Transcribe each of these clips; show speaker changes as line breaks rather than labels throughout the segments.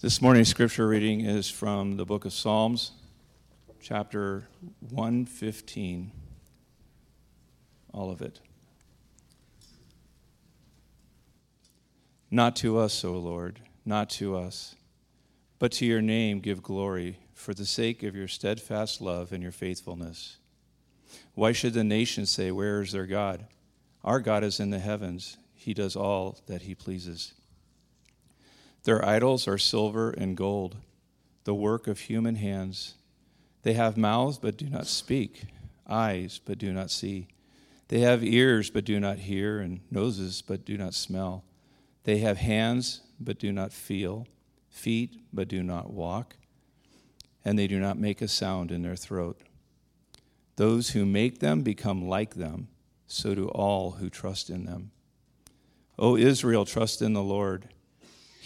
This morning's scripture reading is from the book of Psalms, chapter 115. All of it. Not to us, O Lord, not to us, but to your name give glory for the sake of your steadfast love and your faithfulness. Why should the nations say, Where is their God? Our God is in the heavens, he does all that he pleases. Their idols are silver and gold, the work of human hands. They have mouths but do not speak, eyes but do not see. They have ears but do not hear, and noses but do not smell. They have hands but do not feel, feet but do not walk, and they do not make a sound in their throat. Those who make them become like them, so do all who trust in them. O Israel, trust in the Lord.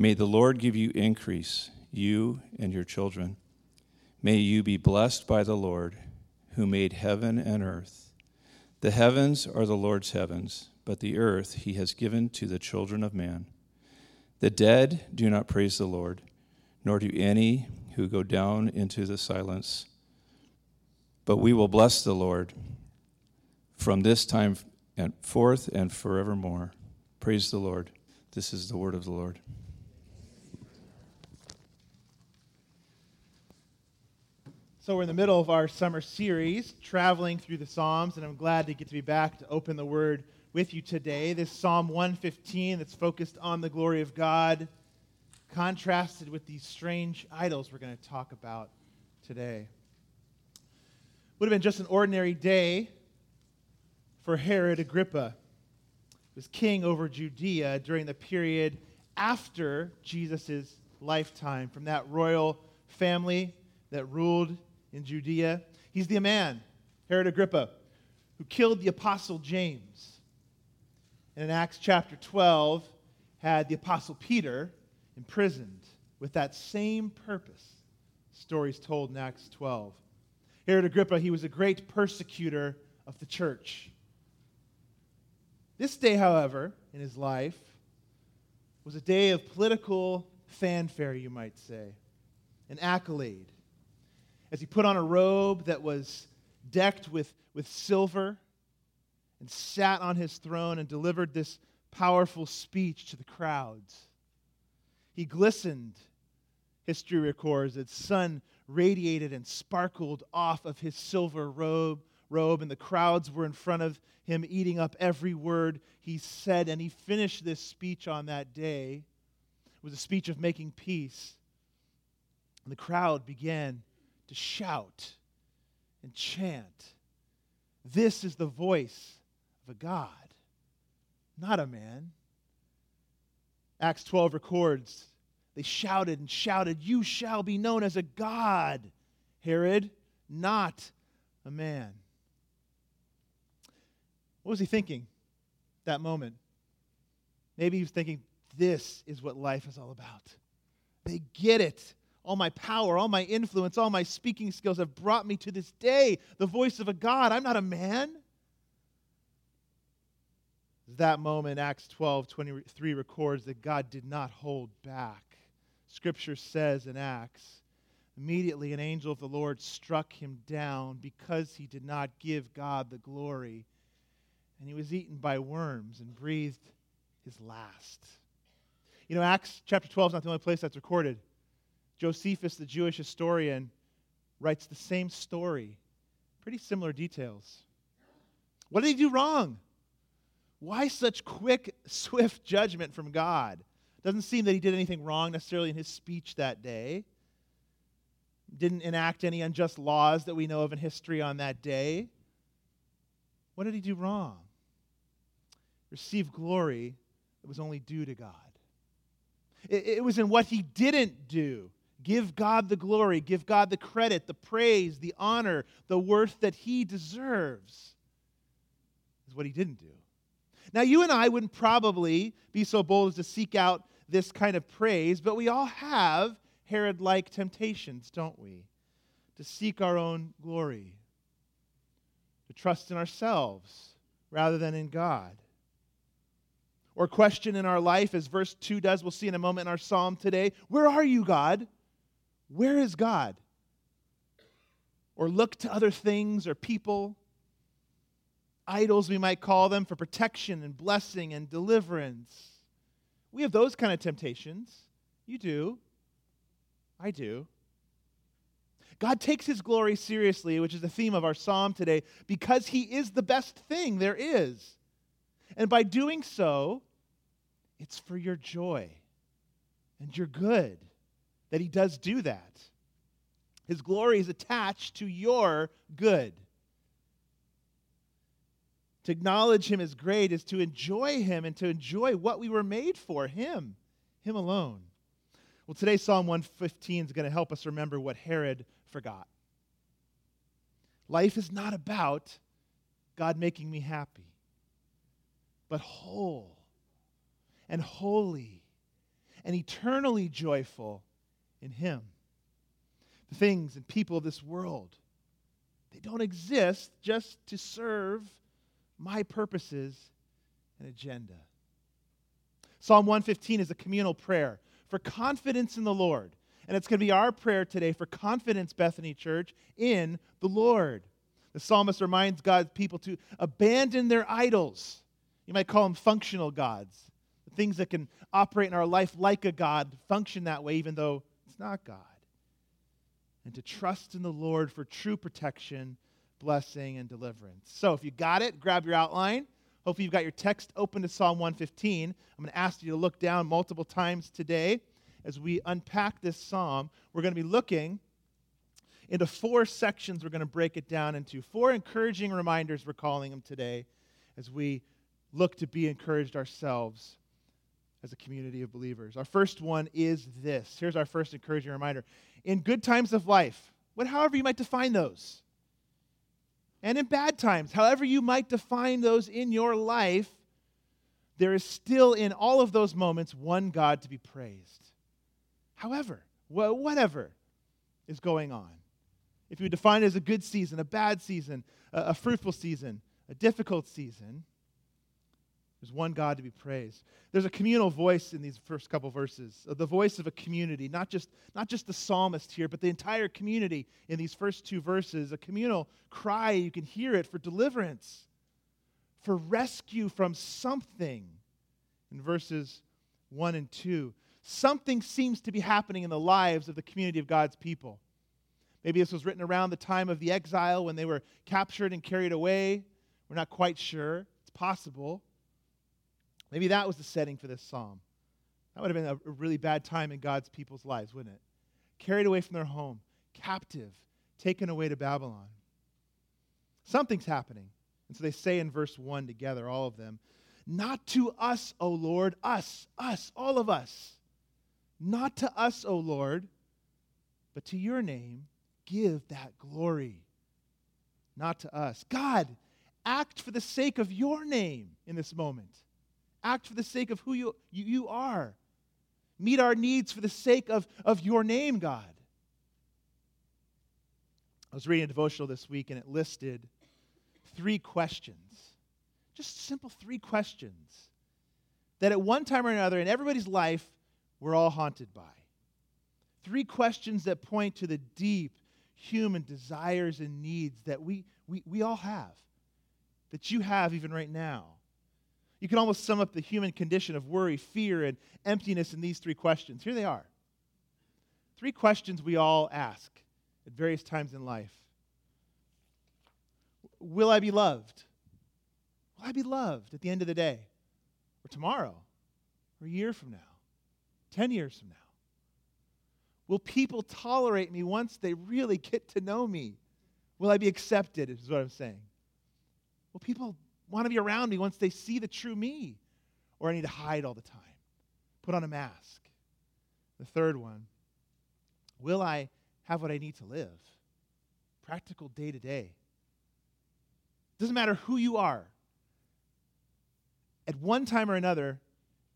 May the Lord give you increase, you and your children. May you be blessed by the Lord, who made heaven and earth. The heavens are the Lord's heavens, but the earth he has given to the children of man. The dead do not praise the Lord, nor do any who go down into the silence. But we will bless the Lord from this time and forth and forevermore. Praise the Lord. This is the word of the Lord.
So, we're in the middle of our summer series, traveling through the Psalms, and I'm glad to get to be back to open the Word with you today. This Psalm 115 that's focused on the glory of God, contrasted with these strange idols we're going to talk about today. Would have been just an ordinary day for Herod Agrippa. He was king over Judea during the period after Jesus' lifetime, from that royal family that ruled in Judea. He's the man, Herod Agrippa, who killed the apostle James. And in Acts chapter 12, had the apostle Peter imprisoned with that same purpose. Stories told in Acts 12. Herod Agrippa, he was a great persecutor of the church. This day, however, in his life, was a day of political fanfare, you might say, an accolade as he put on a robe that was decked with, with silver and sat on his throne and delivered this powerful speech to the crowds. He glistened, history records, its sun radiated and sparkled off of his silver robe, robe, and the crowds were in front of him, eating up every word he said. And he finished this speech on that day. It was a speech of making peace. And the crowd began to shout and chant. This is the voice of a God, not a man. Acts 12 records they shouted and shouted, You shall be known as a God, Herod, not a man. What was he thinking that moment? Maybe he was thinking, This is what life is all about. They get it all my power, all my influence, all my speaking skills have brought me to this day, the voice of a God. I'm not a man. That moment, Acts 12 23 records that God did not hold back. Scripture says in Acts, immediately an angel of the Lord struck him down because he did not give God the glory. And he was eaten by worms and breathed his last. You know, Acts chapter 12 is not the only place that's recorded. Josephus, the Jewish historian, writes the same story, pretty similar details. What did he do wrong? Why such quick, swift judgment from God? Doesn't seem that he did anything wrong necessarily in his speech that day. Didn't enact any unjust laws that we know of in history on that day. What did he do wrong? Receive glory that was only due to God. It, it was in what he didn't do Give God the glory, give God the credit, the praise, the honor, the worth that he deserves, is what he didn't do. Now, you and I wouldn't probably be so bold as to seek out this kind of praise, but we all have Herod like temptations, don't we? To seek our own glory, to trust in ourselves rather than in God. Or question in our life, as verse 2 does, we'll see in a moment in our psalm today Where are you, God? Where is God? Or look to other things or people, idols we might call them, for protection and blessing and deliverance. We have those kind of temptations. You do. I do. God takes his glory seriously, which is the theme of our psalm today, because he is the best thing there is. And by doing so, it's for your joy and your good that he does do that. His glory is attached to your good. To acknowledge him as great is to enjoy him and to enjoy what we were made for him, him alone. Well, today, Psalm 115 is going to help us remember what Herod forgot. Life is not about God making me happy, but whole and holy and eternally joyful in Him. The things and people of this world, they don't exist just to serve my purposes and agenda. Psalm 115 is a communal prayer for confidence in the Lord. And it's going to be our prayer today for confidence, Bethany Church, in the Lord. The psalmist reminds God's people to abandon their idols. You might call them functional gods, the things that can operate in our life like a God, function that way, even though not God. And to trust in the Lord for true protection, blessing, and deliverance. So if you got it, grab your outline. Hopefully, you've got your text open to Psalm 115. I'm going to ask you to look down multiple times today as we unpack this psalm. We're going to be looking into four sections. We're going to break it down into four encouraging reminders, we're calling them today, as we look to be encouraged ourselves as a community of believers. Our first one is this. Here's our first encouraging reminder. In good times of life, what, however you might define those, and in bad times, however you might define those in your life, there is still in all of those moments one God to be praised. However, whatever is going on. If you define it as a good season, a bad season, a fruitful season, a difficult season, there's one God to be praised. There's a communal voice in these first couple verses, the voice of a community, not just, not just the psalmist here, but the entire community in these first two verses. A communal cry, you can hear it for deliverance, for rescue from something in verses 1 and 2. Something seems to be happening in the lives of the community of God's people. Maybe this was written around the time of the exile when they were captured and carried away. We're not quite sure. It's possible. Maybe that was the setting for this psalm. That would have been a, really bad time in God's people's lives, wouldn't it? Carried away from their home, captive, taken away to Babylon. Something's happening. And so they say in verse 1 together, all of them, Not to us, O Lord, us, us, all of us. Not to us, O Lord, but to your name give that glory. Not to us. God, act for the sake of your name in this moment. Act for the sake of who you, you, you are. Meet our needs for the sake of, of your name, God. I was reading a devotional this week and it listed three questions. Just simple three questions that at one time or another in everybody's life we're all haunted by. Three questions that point to the deep human desires and needs that we, we, we all have, that you have even right now. You can almost sum up the human condition of worry, fear, and emptiness in these three questions. Here they are. Three questions we all ask at various times in life Will I be loved? Will I be loved at the end of the day? Or tomorrow? Or a year from now? 10 years from now? Will people tolerate me once they really get to know me? Will I be accepted, is what I'm saying. Will people want to be around me once they see the true me? Or I need to hide all the time, put on a mask. The third one Will I have what I need to live? Practical day to day. Doesn't matter who you are. At one time or another,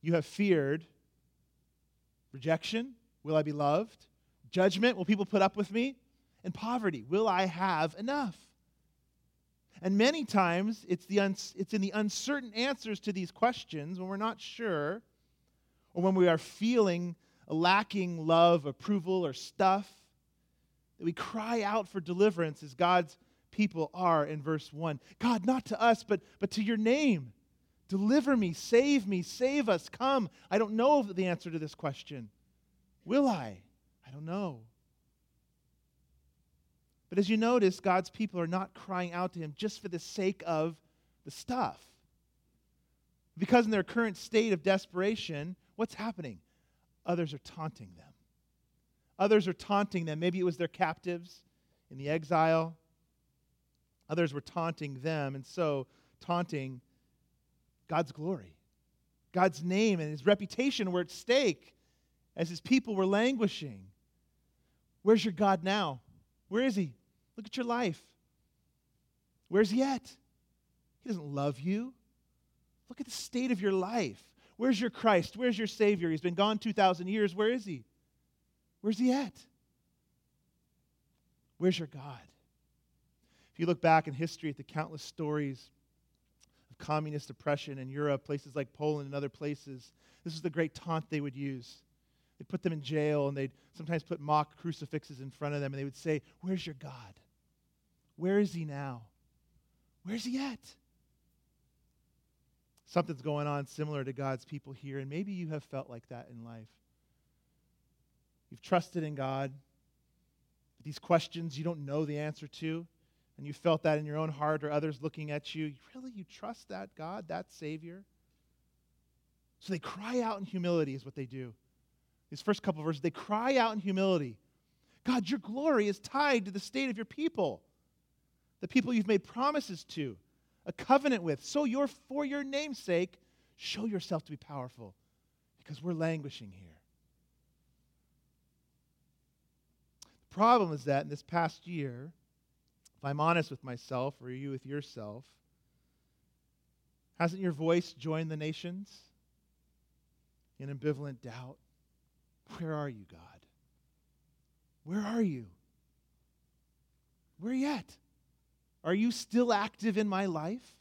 you have feared rejection. Will I be loved? Judgment. Will people put up with me? And poverty. Will I have enough? And many times, it's, the uns- it's in the uncertain answers to these questions when we're not sure, or when we are feeling lacking love, approval, or stuff, that we cry out for deliverance as God's people are in verse 1. God, not to us, but, but to your name. Deliver me, save me, save us, come. I don't know the answer to this question. Will I? I don't know. But as you notice, God's people are not crying out to him just for the sake of the stuff. Because in their current state of desperation, what's happening? Others are taunting them. Others are taunting them. Maybe it was their captives in the exile. Others were taunting them, and so taunting God's glory. God's name and his reputation were at stake as his people were languishing. Where's your God now? Where is he? Look at your life. Where's he at? He doesn't love you. Look at the state of your life. Where's your Christ? Where's your Savior? He's been gone 2,000 years. Where is he? Where's he at? Where's your God? If you look back in history at the countless stories of communist oppression in Europe, places like Poland and other places, this is the great taunt they would use. They'd put them in jail and they'd sometimes put mock crucifixes in front of them and they would say, Where's your God? Where is he now? Where's he at? Something's going on similar to God's people here, and maybe you have felt like that in life. You've trusted in God, these questions you don't know the answer to, and you felt that in your own heart or others looking at you. Really, you trust that God, that Savior? So they cry out in humility, is what they do. These first couple verses, they cry out in humility God, your glory is tied to the state of your people, the people you've made promises to a covenant with. So your, for your name's sake, show yourself to be powerful because we're languishing here. The problem is that in this past year, if I'm honest with myself or you with yourself, hasn't your voice joined the nations in ambivalent doubt? Where are you, God? Where are you? Where yet? Are you still active in my life?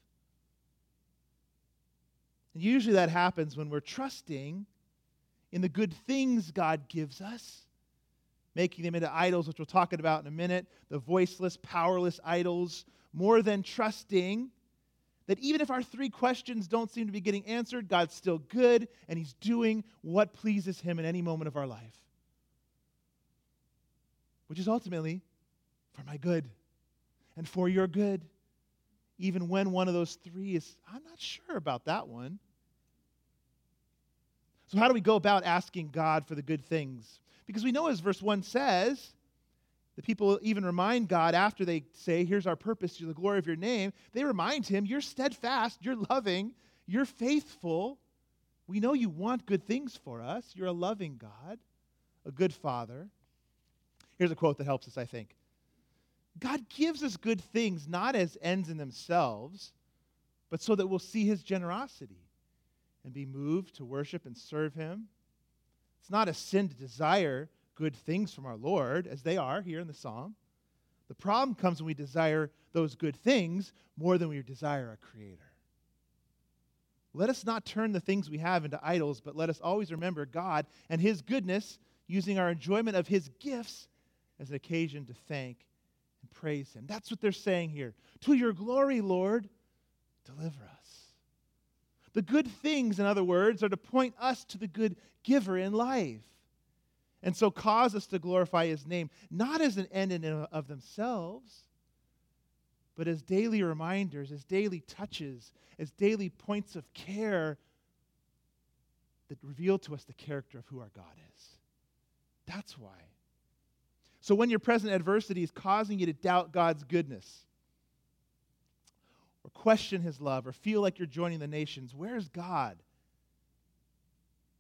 And usually that happens when we're trusting in the good things God gives us, making them into idols, which we'll talk about in a minute, the voiceless, powerless idols, more than trusting that even if our three questions don't seem to be getting answered, God's still good and He's doing what pleases Him in any moment of our life, which is ultimately for my good and for your good. Even when one of those three is, I'm not sure about that one. So, how do we go about asking God for the good things? Because we know, as verse 1 says, the people even remind God after they say, Here's our purpose to the glory of your name. They remind him, You're steadfast, you're loving, you're faithful. We know you want good things for us. You're a loving God, a good father. Here's a quote that helps us, I think. God gives us good things not as ends in themselves, but so that we'll see his generosity and be moved to worship and serve him. It's not a sin to desire good things from our Lord, as they are here in the psalm. The problem comes when we desire those good things more than we desire a creator. Let us not turn the things we have into idols, but let us always remember God and his goodness, using our enjoyment of his gifts as an occasion to thank and praise him. That's what they're saying here. To your glory, Lord, deliver us. The good things, in other words, are to point us to the good giver in life. And so cause us to glorify his name, not as an end in of themselves, but as daily reminders, as daily touches, as daily points of care that reveal to us the character of who our God is. That's why. So when your present adversity is causing you to doubt God's goodness, or question his love, or feel like you're joining the nations, where's God?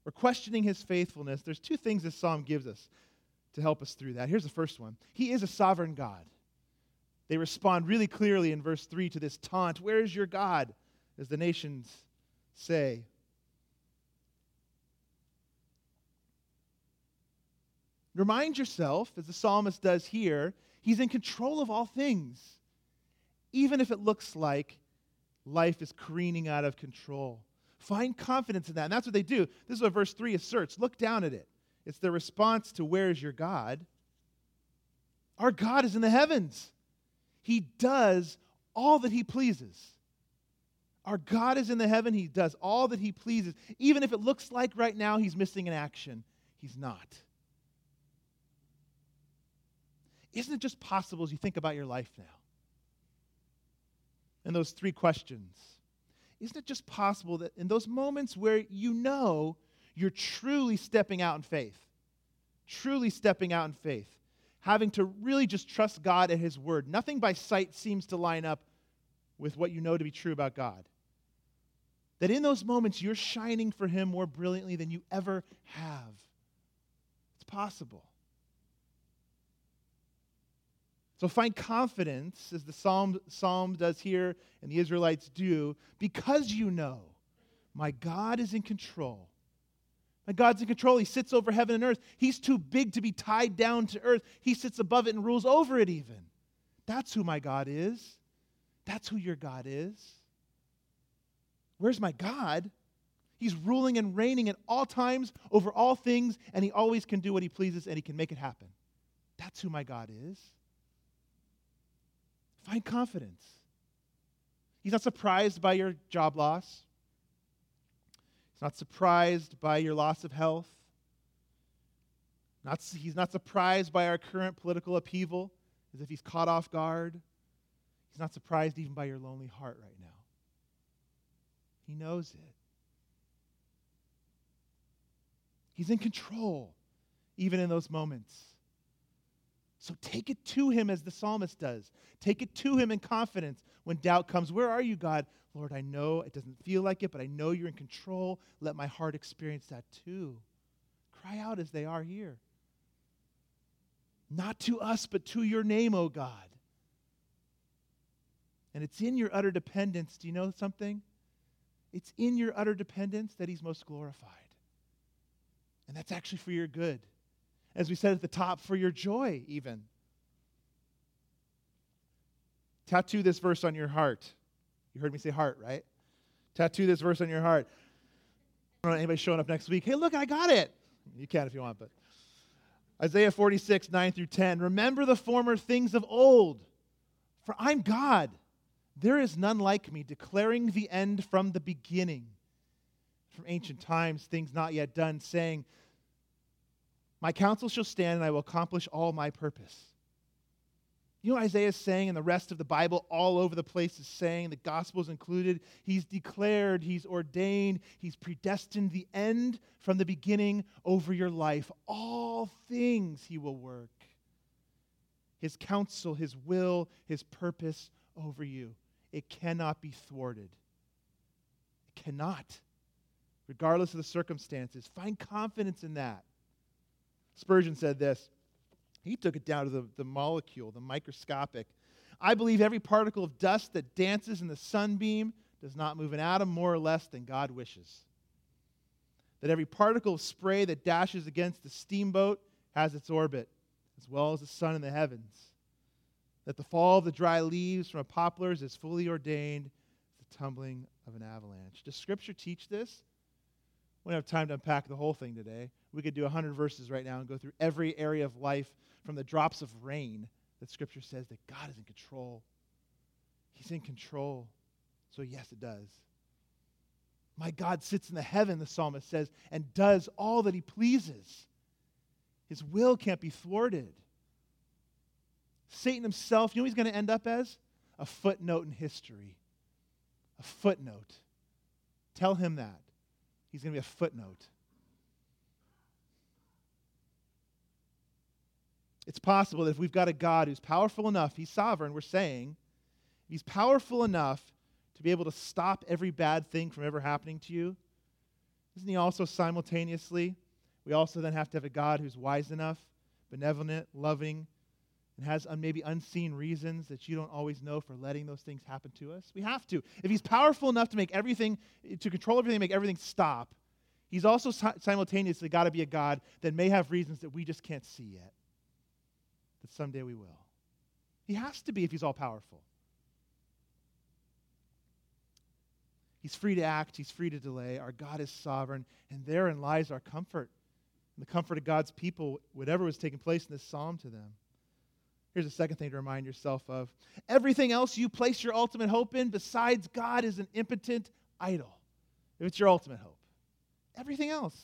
Or questioning his faithfulness, there's two things this psalm gives us. to help us through that. Here's the first one He is a sovereign God. They respond really clearly in verse 3 to this taunt Where is your God? as the nations say. Remind yourself, as the psalmist does here, he's in control of all things, even if it looks like life is careening out of control. Find confidence in that. And that's what they do. This is what verse 3 asserts. Look down at it. It's their response to where is your God? Our God is in the heavens. He does all that he pleases. Our God is in the heaven. He does all that he pleases. Even if it looks like right now he's missing an action, he's not. Isn't it just possible as you think about your life now? And those three questions. Isn't it just possible that in those moments where you know you're truly stepping out in faith, truly stepping out in faith, having to really just trust God at His word, nothing by sight seems to line up with what you know to be true about God. That in those moments you're shining for Him more brilliantly than you ever have. It's possible. So find confidence, as the psalm, psalm does here and the Israelites do, because you know my God is in control. My God's in control. He sits over heaven and earth. He's too big to be tied down to earth. He sits above it and rules over it, even. That's who my God is. That's who your God is. Where's my God? He's ruling and reigning at all times over all things, and he always can do what he pleases and he can make it happen. That's who my God is. Find confidence. He's not surprised by your job loss. He's not surprised by your loss of health. Not, he's not surprised by our current political upheaval as if he's caught off guard. He's not surprised even by your lonely heart right now. He knows it. He's in control, even in those moments. So take it to him as the psalmist does. Take it to him in confidence when doubt comes. Where are you, God? Lord, I know it doesn't feel like it, but I know you're in control. Let my heart experience that too. Cry out as they are here. Not to us, but to your name, O God. And it's in your utter dependence. Do you know something? It's in your utter dependence that he's most glorified. And that's actually for your good as we said at the top, for your joy, even. Tattoo this verse on your heart. You heard me say heart, right? Tattoo this verse on your heart. I don't know anybody showing up next week. Hey, look, I got it. You can if you want, but Isaiah 46, 9 through 10. Remember the former things of old, for I'm God. There is none like me, declaring the end from the beginning, from ancient times, things not yet done, saying, my counsel shall stand, and I will accomplish all my purpose. You know Isaiah is saying, and the rest of the Bible all over the place is saying, the Gospels included, he's declared, he's ordained, he's predestined the end from the beginning over your life. All things he will work. His counsel, his will, his purpose over you. It cannot be thwarted. It cannot, regardless of the circumstances. Find confidence in that. Spurgeon said this. He took it down to the, the molecule, the microscopic. I believe every particle of dust that dances in the sunbeam does not move an atom more or less than God wishes. That every particle of spray that dashes against the steamboat has its orbit, as well as the sun in the heavens. That the fall of the dry leaves from a poplar is fully ordained as the tumbling of an avalanche. Does Scripture teach this? We don't have time to unpack the whole thing today. We could do 100 verses right now and go through every area of life from the drops of rain that Scripture says that God is in control. He's in control. So, yes, it does. My God sits in the heaven, the psalmist says, and does all that he pleases. His will can't be thwarted. Satan himself, you know he's going to end up as? A footnote in history. A footnote. Tell him that. He's going to be a footnote. It's possible that if we've got a God who's powerful enough, he's sovereign, we're saying, he's powerful enough to be able to stop every bad thing from ever happening to you. Isn't he also simultaneously? We also then have to have a God who's wise enough benevolent, loving, and has maybe unseen reasons that you don't always know for letting those things happen to us? We have to. If he's powerful enough to make everything, to control everything, make everything stop, he's also simultaneously got to be a God that may have reasons that we just can't see yet, that someday we will. He has to be if he's all powerful. He's free to act, he's free to delay. Our God is sovereign, and therein lies our comfort and the comfort of God's people, whatever was taking place in this psalm to them. Here's a second thing to remind yourself of everything else you place your ultimate hope in besides God is an impotent idol. If it's your ultimate hope, everything else.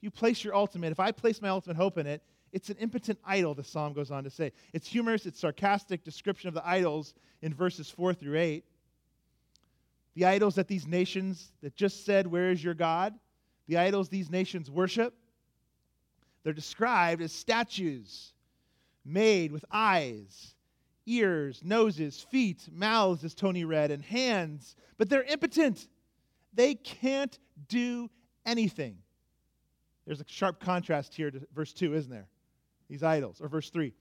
You place your ultimate, if I place my ultimate hope in it, it's an impotent idol, the psalm goes on to say. It's humorous, it's sarcastic description of the idols in verses 4 through 8. The idols that these nations that just said, Where is your God? The idols these nations worship, they're described as statues made with eyes, ears, noses, feet, mouths, as Tony read, and hands, but they're impotent. They can't do anything. There's a sharp contrast here to verse 2, isn't there? These idols, or verse 3.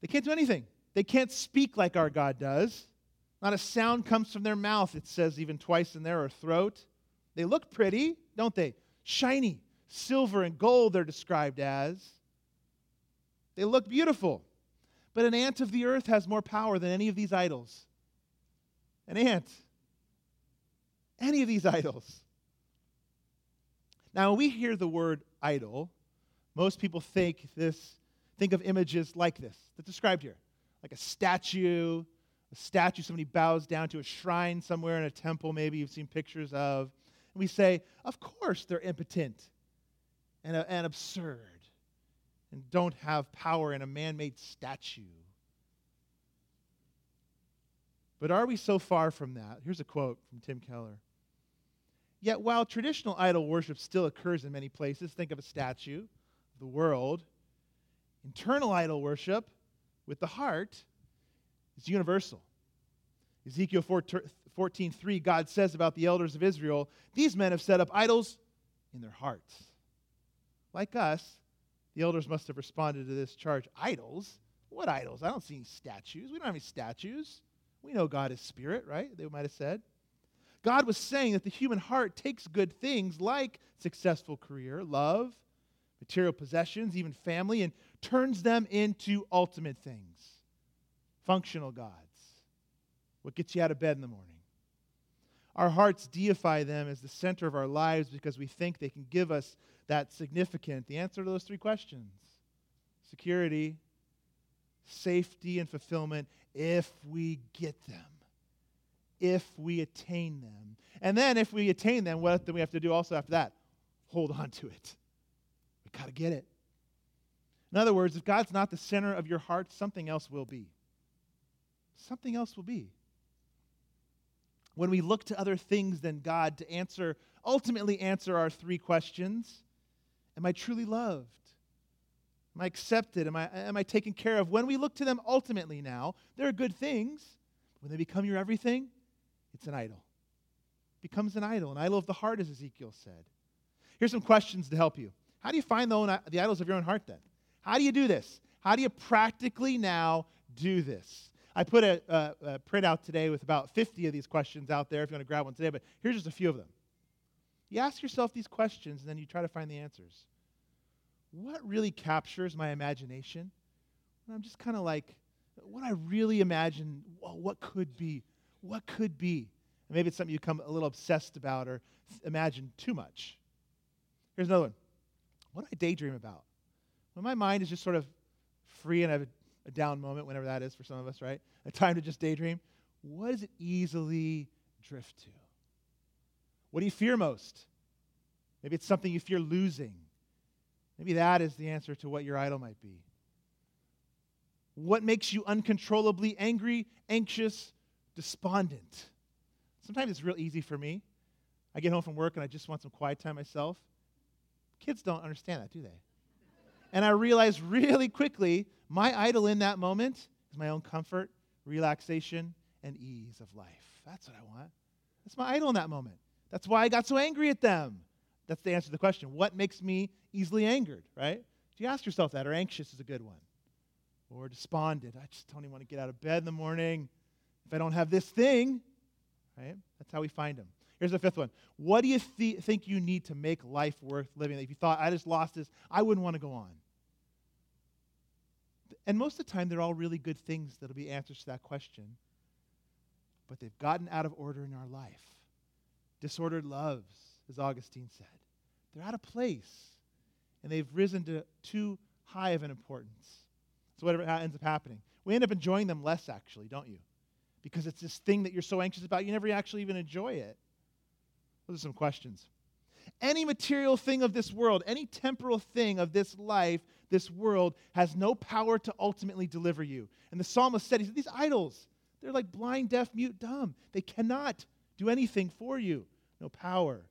They can't do anything. They can't speak like our God does. Not a sound comes from their mouth, it says even twice in there, or throat. They look pretty, don't they? Shiny, silver and gold, they're described as. They look beautiful. But an ant of the earth has more power than any of these idols. An ant. Any of these idols. Now, when we hear the word idol, most people think this, think of images like this, that's described here. Like a statue, a statue somebody bows down to, a shrine somewhere in a temple, maybe you've seen pictures of. And we say, of course they're impotent and, uh, and absurd and don't have power in a man made statue. But are we so far from that? Here's a quote from Tim Keller. Yet, while traditional idol worship still occurs in many places, think of a statue the world, internal idol worship with the heart is universal. Ezekiel 14:3 God says about the elders of Israel, these men have set up idols in their hearts. Like us, the elders must have responded to this charge. Idols? What idols? I don't see any statues. We don't have any statues. We know God is spirit, right? They might have said. God was saying that the human heart takes good things like successful career, love, material possessions, even family, and turns them into ultimate things, functional gods. What gets you out of bed in the morning? Our hearts deify them as the center of our lives because we think they can give us that significant. The answer to those three questions security, safety, and fulfillment if we get them, if we attain them. And then if we attain them, what do we have to do also after that? Hold on to it. We got to get it. In other words, if God's not the center of your heart, something else will be. Something else will be when we look to other things than God to answer, ultimately answer our three questions Am I truly loved? Am I accepted? Am I, am I taken care of? When we look to them ultimately now, there are good things. When they become your everything, it's an idol. It becomes an idol, an idol of the heart, as Ezekiel said. Here's some questions to help you. How do you find the, own, the idols of your own heart then? How do you do this? How do you practically now do this? I put a, a, a printout today with about 50 of these questions out there if you want to grab one today, but here's just a few of them. You ask yourself these questions and then you try to find the answers. What really captures my imagination? And I'm just kind of like, what I really imagine, well, what could be? What could be? And maybe it's something you become a little obsessed about or imagine too much. Here's another one. What do I daydream about? When my mind is just sort of free and I have a down moment, whenever that is for some of us, right? A time to just daydream. What does it easily drift to? What do you fear most? Maybe it's something you fear losing. Maybe that is the answer to what your idol might be. What makes you uncontrollably angry, anxious, despondent? Sometimes it's real easy for me. I get home from work and I just want some quiet time myself. Kids don't understand that, do they? And I realize really quickly my idol in that moment is my own comfort, relaxation, and ease of life. That's what I want. That's my idol in that moment. That's why I got so angry at them. That's the answer to the question. What makes me easily angered, right? Do you ask yourself that? Or anxious is a good one? Or despondent? I just don't even want to get out of bed in the morning if I don't have this thing. Right? That's how we find them. Here's the fifth one. What do you th- think you need to make life worth living? If you thought, I just lost this, I wouldn't want to go on. And most of the time, they're all really good things that'll be answers to that question. But they've gotten out of order in our life. Disordered loves, as Augustine said. They're out of place. And they've risen to too high of an importance. So whatever ends up happening. We end up enjoying them less, actually, don't you? Because it's this thing that you're so anxious about, you never actually even enjoy it. Those are some questions. Any material thing of this world, any temporal thing of this life, this world, has no power to ultimately deliver you. And the psalmist said, he said, These idols, they're like blind, deaf, mute, dumb. They cannot do anything for you. No power.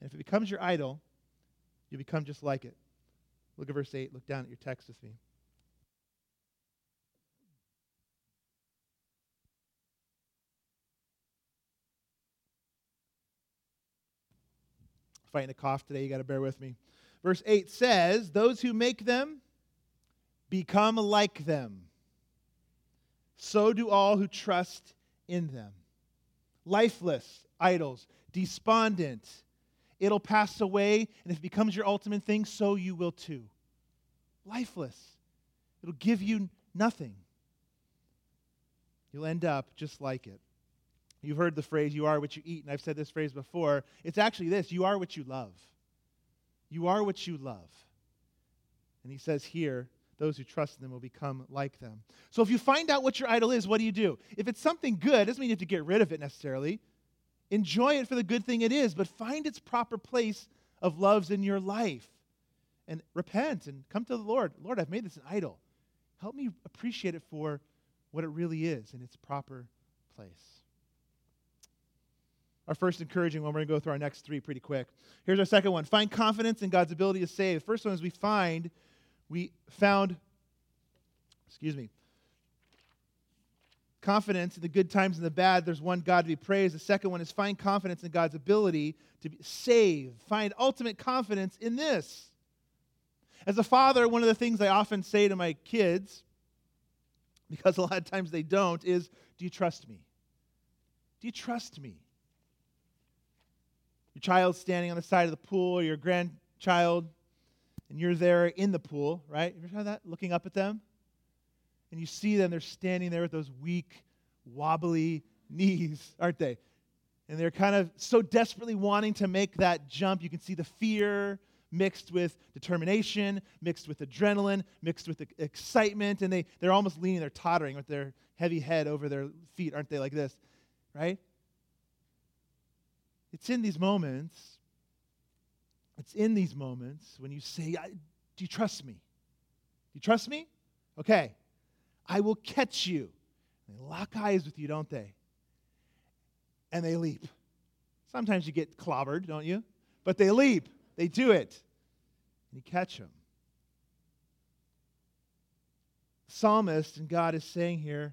And if it becomes your idol, you become just like it. Look at verse 8. Look down at your text with me. Fighting a cough today, you got to bear with me. Verse 8 says, Those who make them become like them. So do all who trust in them. Lifeless idols, despondent. It'll pass away, and if it becomes your ultimate thing, so you will too. Lifeless. It'll give you nothing. You'll end up just like it. You've heard the phrase, you are what you eat, and I've said this phrase before. It's actually this you are what you love. You are what you love. And he says here, those who trust in them will become like them. So if you find out what your idol is, what do you do? If it's something good, doesn't mean you have to get rid of it necessarily. Enjoy it for the good thing it is, but find its proper place of loves in your life. And repent and come to the Lord. Lord, I've made this an idol. Help me appreciate it for what it really is in its proper place our first encouraging one. We're going to go through our next three pretty quick. Here's our second one find confidence in God's ability to save. The first one is we find, we found, excuse me, confidence in the good times and the bad. There's one God to be praised. The second one is find confidence in God's ability to save. Find ultimate confidence in this. As a father, one of the things I often say to my kids, because a lot of times they don't, is Do you trust me? Do you trust me? your child's standing on the side of the pool, or your grandchild, and you're there in the pool, right? You ever had that? Looking up at them? And you see them, they're standing there with those weak, wobbly knees, aren't they? And they're kind of so desperately wanting to make that jump. You can see the fear mixed with determination, mixed with adrenaline, mixed with excitement, and they, they're almost leaning, they're tottering with their heavy head over their feet, aren't they, like this, right? It's in these moments, it's in these moments when you say, Do you trust me? Do you trust me? Okay, I will catch you. They lock eyes with you, don't they? And they leap. Sometimes you get clobbered, don't you? But they leap. They do it. And you catch them. psalmist and God is saying here,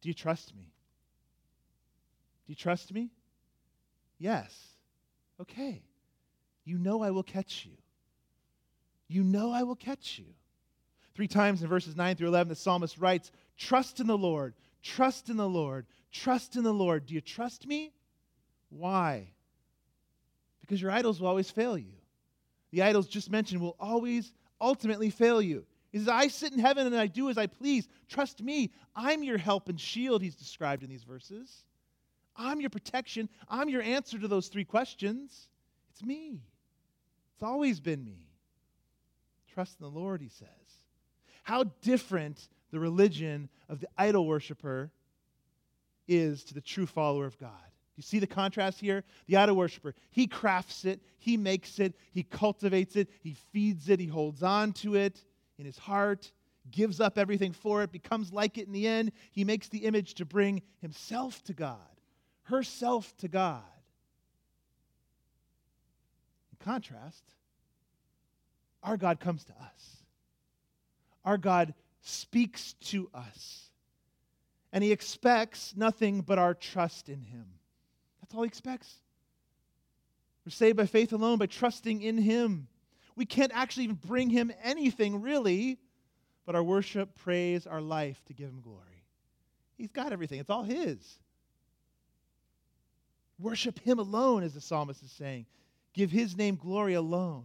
Do you trust me? Do you trust me? Yes. Okay. You know I will catch you. You know I will catch you. Three times in verses 9 through 11, the psalmist writes, Trust in the Lord, trust in the Lord, trust in the Lord. Do you trust me? Why? Because your idols will always fail you. The idols just mentioned will always ultimately fail you. He says, I sit in heaven and I do as I please. Trust me. I'm your help and shield, he's described in these verses. I'm your protection. I'm your answer to those three questions. It's me. It's always been me. Trust in the Lord, he says. How different the religion of the idol worshiper is to the true follower of God. You see the contrast here? The idol worshiper, he crafts it, he makes it, he cultivates it, he feeds it, he holds on to it in his heart, gives up everything for it, becomes like it in the end. He makes the image to bring himself to God herself to God. Contrast, our God comes to us. Our God speaks to us. And he expects nothing but our trust in him. That's all he expects. We're saved by faith alone, by trusting in him. We can't actually even bring him anything, really, but our worship, praise, our life to give him glory. He's got everything, it's all his. Worship him alone, as the psalmist is saying. Give his name glory alone.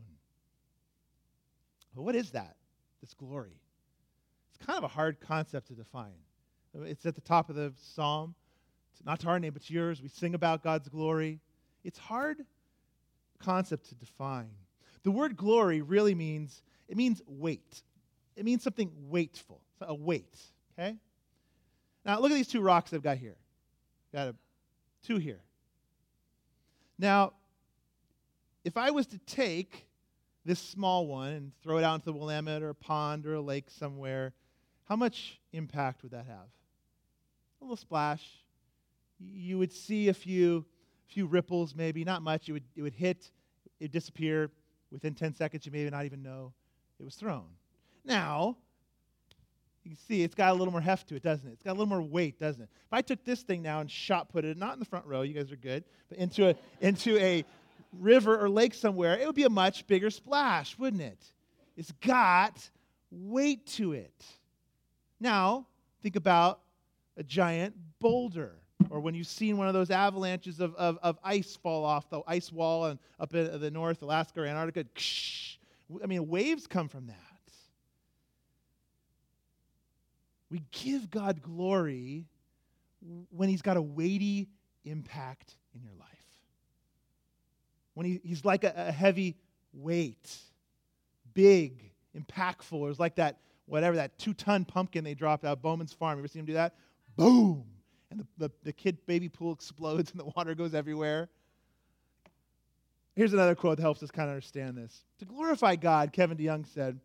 But what is that, this glory? It's kind of a hard concept to define. It's at the top of the psalm. It's not to our name, but to yours. We sing about God's glory. It's hard concept to define. The word glory really means it means weight. It means something weightful, a weight. Okay. Now look at these two rocks I've got here. Got a, two here. Now, if I was to take this small one and throw it out into the Willamette or a pond or a lake somewhere, how much impact would that have? A little splash. You would see a few, few ripples, maybe, not much. It would, it would hit, it would disappear. Within 10 seconds, you may not even know it was thrown. Now, you can see it's got a little more heft to it, doesn't it? It's got a little more weight, doesn't it? If I took this thing now and shot put it, not in the front row, you guys are good, but into a, into a river or lake somewhere, it would be a much bigger splash, wouldn't it? It's got weight to it. Now, think about a giant boulder, or when you've seen one of those avalanches of, of, of ice fall off the ice wall and up in the North, Alaska or Antarctica. I mean, waves come from that. We give God glory when He's got a weighty impact in your life. When he, He's like a, a heavy weight, big, impactful. It was like that whatever, that two ton pumpkin they dropped out Bauman's Farm. You ever seen him do that? Boom! And the, the, the kid baby pool explodes and the water goes everywhere. Here's another quote that helps us kind of understand this. To glorify God, Kevin DeYoung said,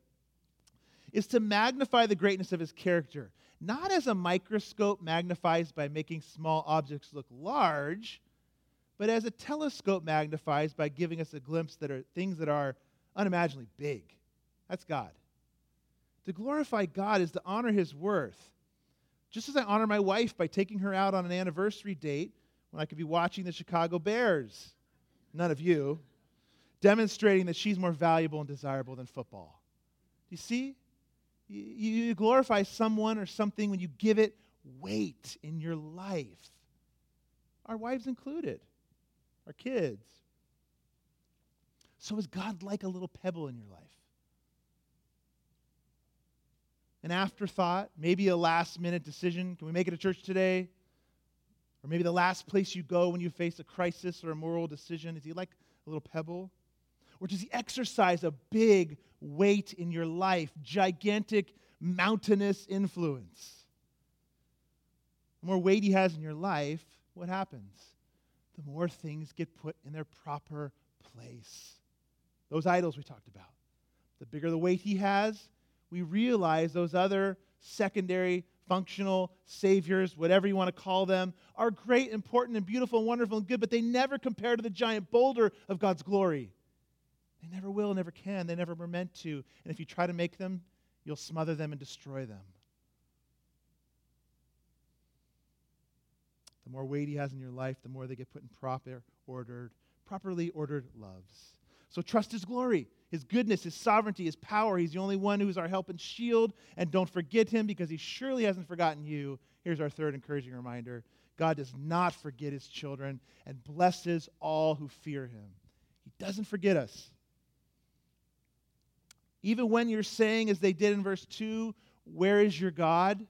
is to magnify the greatness of his character, not as a microscope magnifies by making small objects look large, but as a telescope magnifies by giving us a glimpse that are things that are unimaginably big. That's God. To glorify God is to honor his worth. Just as I honor my wife by taking her out on an anniversary date when I could be watching the Chicago Bears, none of you, demonstrating that she's more valuable and desirable than football. You see? You glorify someone or something when you give it weight in your life. Our wives included, our kids. So is God like a little pebble in your life? an afterthought, maybe a last minute decision. Can we make it a church today? Or maybe the last place you go when you face a crisis or a moral decision. Is he like a little pebble? Or does he exercise a big weight in your life, gigantic, mountainous influence? The more weight he has in your life, what happens? The more things get put in their proper place. Those idols we talked about. The bigger the weight he has, we realize those other secondary functional saviors, whatever you want to call them, are great, important, and beautiful, and wonderful, and good, but they never compare to the giant boulder of God's glory. They never will, never can. They never were meant to. And if you try to make them, you'll smother them and destroy them. The more weight he has in your life, the more they get put in proper, ordered, properly ordered loves. So trust his glory his goodness, his sovereignty, his power. He's the only one who's our help and shield. And don't forget him because he surely hasn't forgotten you. Here's our third encouraging reminder God does not forget his children and blesses all who fear him. He doesn't forget us. Even when you're saying, as they did in verse 2, Where is your God?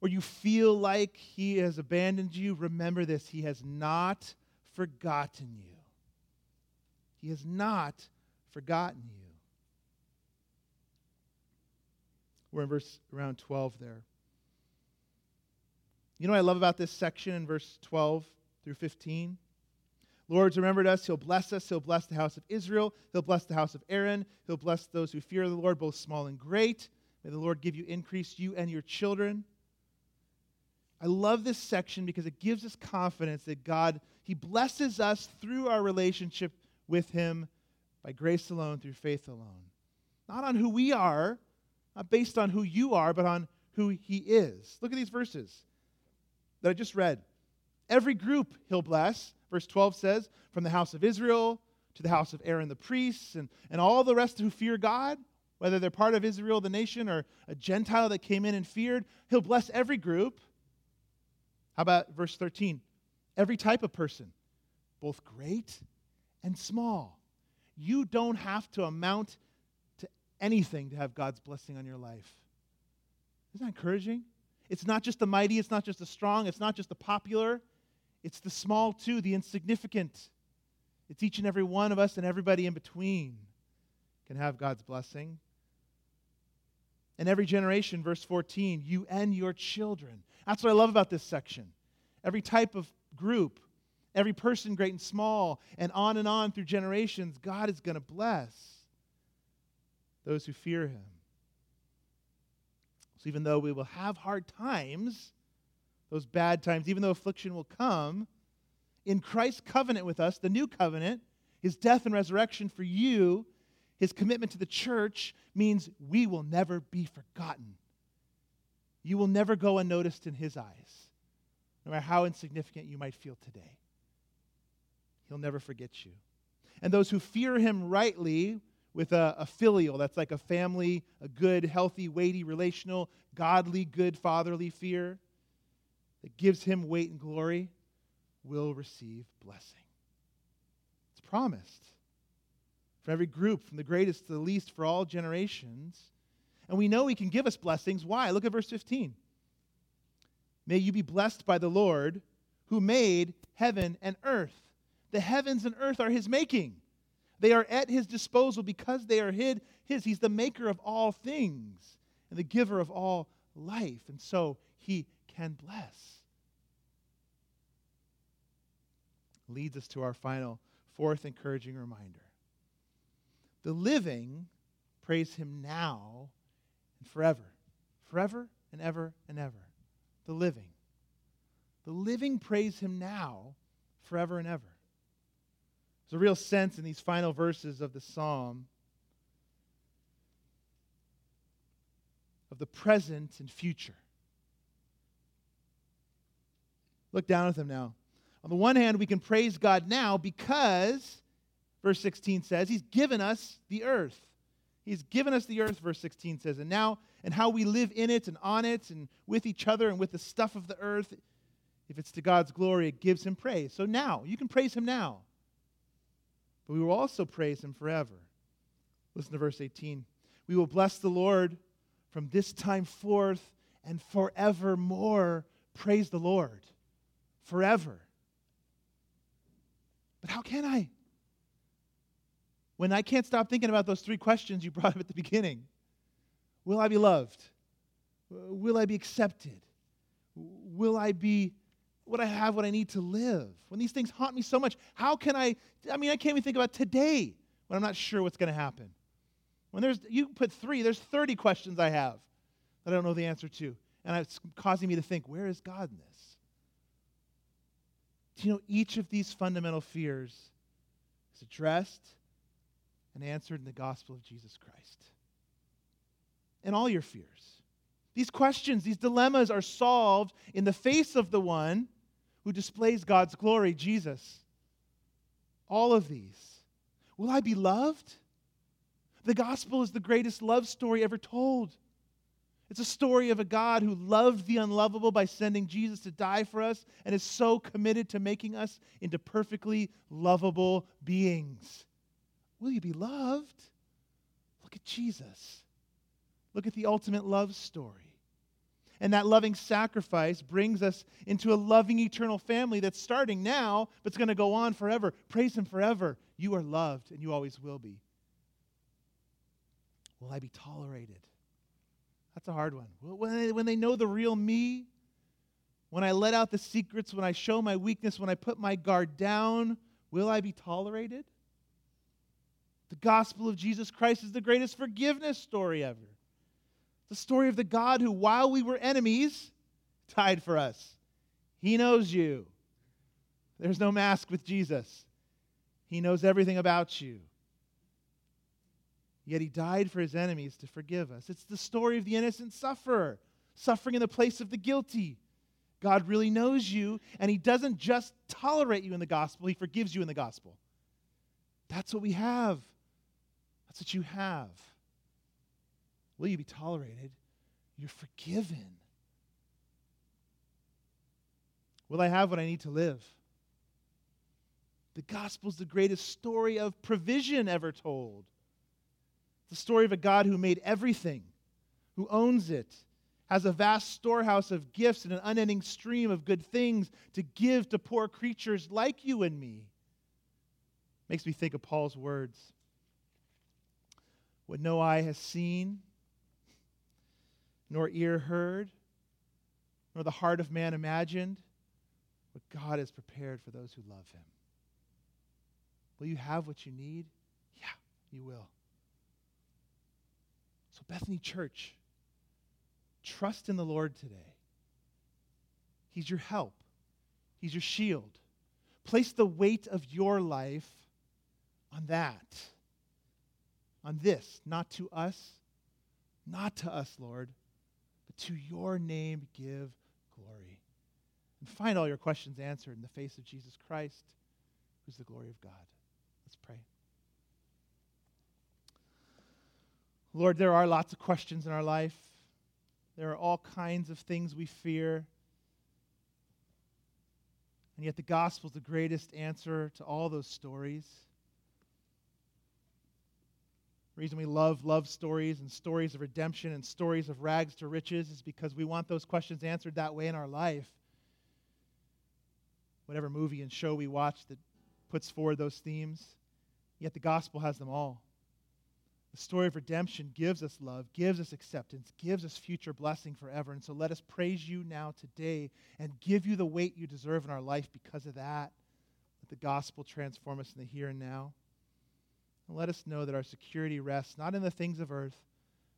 Or you feel like he has abandoned you, remember this He has not forgotten you. He has not forgotten you. We're in verse around 12 there. You know what I love about this section in verse 12 through 15? Lord's remembered us. He'll bless us. He'll bless the house of Israel. He'll bless the house of Aaron. He'll bless those who fear the Lord, both small and great. May the Lord give you increase, you and your children. I love this section because it gives us confidence that God, He blesses us through our relationship with Him by grace alone, through faith alone. Not on who we are, not based on who you are, but on who He is. Look at these verses that I just read. Every group He'll bless. Verse 12 says, From the house of Israel to the house of Aaron the priests and, and all the rest who fear God, whether they're part of Israel, the nation, or a Gentile that came in and feared. He'll bless every group. How about verse 13? Every type of person, both great and small. You don't have to amount to anything to have God's blessing on your life. Isn't that encouraging? It's not just the mighty, it's not just the strong, it's not just the popular, it's the small too, the insignificant. It's each and every one of us and everybody in between can have God's blessing. In every generation, verse 14, you and your children. That's what I love about this section. Every type of group, every person, great and small, and on and on through generations, God is going to bless those who fear Him. So even though we will have hard times, those bad times, even though affliction will come, in Christ's covenant with us, the new covenant, his death and resurrection for you, his commitment to the church means we will never be forgotten. You will never go unnoticed in his eyes, no matter how insignificant you might feel today. He'll never forget you. And those who fear him rightly with a, a, filial, that's like a family, a good, healthy, weighty, relational, godly, good, fatherly fear that gives him weight and glory, will receive blessing. It's promised for every group, from the greatest to the least, for all generations. And we know He can give us blessings. Why? Look at verse 15. May you be blessed by the Lord who made heaven and earth. The heavens and earth are His making. They are at His disposal because they are His. He's the maker of all things and the giver of all life. And so He can bless. leads us to our final, fourth encouraging reminder. The living praise him now and forever, forever and ever and ever. The living. The living praise him now, forever and ever. There's a real sense in these final verses of the psalm of the present and future. Look down at them now. On the one hand, we can praise God now because, verse 16 says, He's given us the earth. He's given us the earth, verse 16 says, and now, and how we live in it and on it and with each other and with the stuff of the earth, if it's to God's glory, it gives Him praise. So now, you can praise Him now. But we will also praise Him forever. Listen to verse 18. We will bless the Lord from this time forth and forevermore. Praise the Lord. Forever. But how can I? When I can't stop thinking about those three questions you brought up at the beginning Will I be loved? Will I be accepted? Will I be, what I have what I need to live? When these things haunt me so much, how can I? I mean, I can't even think about today when I'm not sure what's going to happen. When there's, you put three, there's 30 questions I have that I don't know the answer to. And it's causing me to think, where is God in this? Do you know each of these fundamental fears is addressed and answered in the gospel of Jesus Christ? And all your fears. These questions, these dilemmas are solved in the face of the one who displays God's glory, Jesus. All of these. Will I be loved? The gospel is the greatest love story ever told. It's a story of a God who loved the unlovable by sending Jesus to die for us and is so committed to making us into perfectly lovable beings. Will you be loved? Look at Jesus. Look at the ultimate love story. And that loving sacrifice brings us into a loving eternal family that's starting now, but it's going to go on forever. Praise Him forever. You are loved, and you always will be. Will I be tolerated? That's a hard one. When they, when they know the real me, when I let out the secrets, when I show my weakness, when I put my guard down, will I be tolerated? Gospel of Jesus Christ is the greatest forgiveness story ever. The story of the God who, while we were enemies, died for us. He knows you. There's no mask with Jesus. He knows everything about you. Yet he died for his enemies to forgive us. It's the story of the innocent sufferer, suffering in the place of the guilty. God really knows you, and he doesn't just tolerate you in the gospel, he forgives you in the gospel. That's what we have. That's what you have. Will you be tolerated? You're forgiven. Will I have what I need to live? The gospel's the greatest story of provision ever told. The story of a God who made everything, who owns it, has a vast storehouse of gifts and an unending stream of good things to give to poor creatures like you and me. Makes me think of Paul's words. What no eye has seen, nor ear heard, nor the heart of man imagined, what God has prepared for those who love him. Will you have what you need? Yeah, you will. So, Bethany Church, trust in the Lord today. He's your help, He's your shield. Place the weight of your life on that, on this, not to us, not to us, Lord, but to your name give glory. And find all your questions answered in the face of Jesus Christ, who's the glory of God. Let's pray. Lord, there are lots of questions in our life. There are all kinds of things we fear. And yet, the gospel is the greatest answer to all those stories. Reason we love love stories and stories of redemption and stories of rags to riches is because we want those questions answered that way in our life. Whatever movie and show we watch that puts forward those themes, yet the gospel has them all. The story of redemption gives us love, gives us acceptance, gives us future blessing forever. And so let us praise you now today and give you the weight you deserve in our life because of that. Let the gospel transform us in the here and now. And let us know that our security rests not in the things of earth,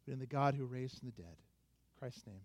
but in the God who raised from the dead. In Christ's name.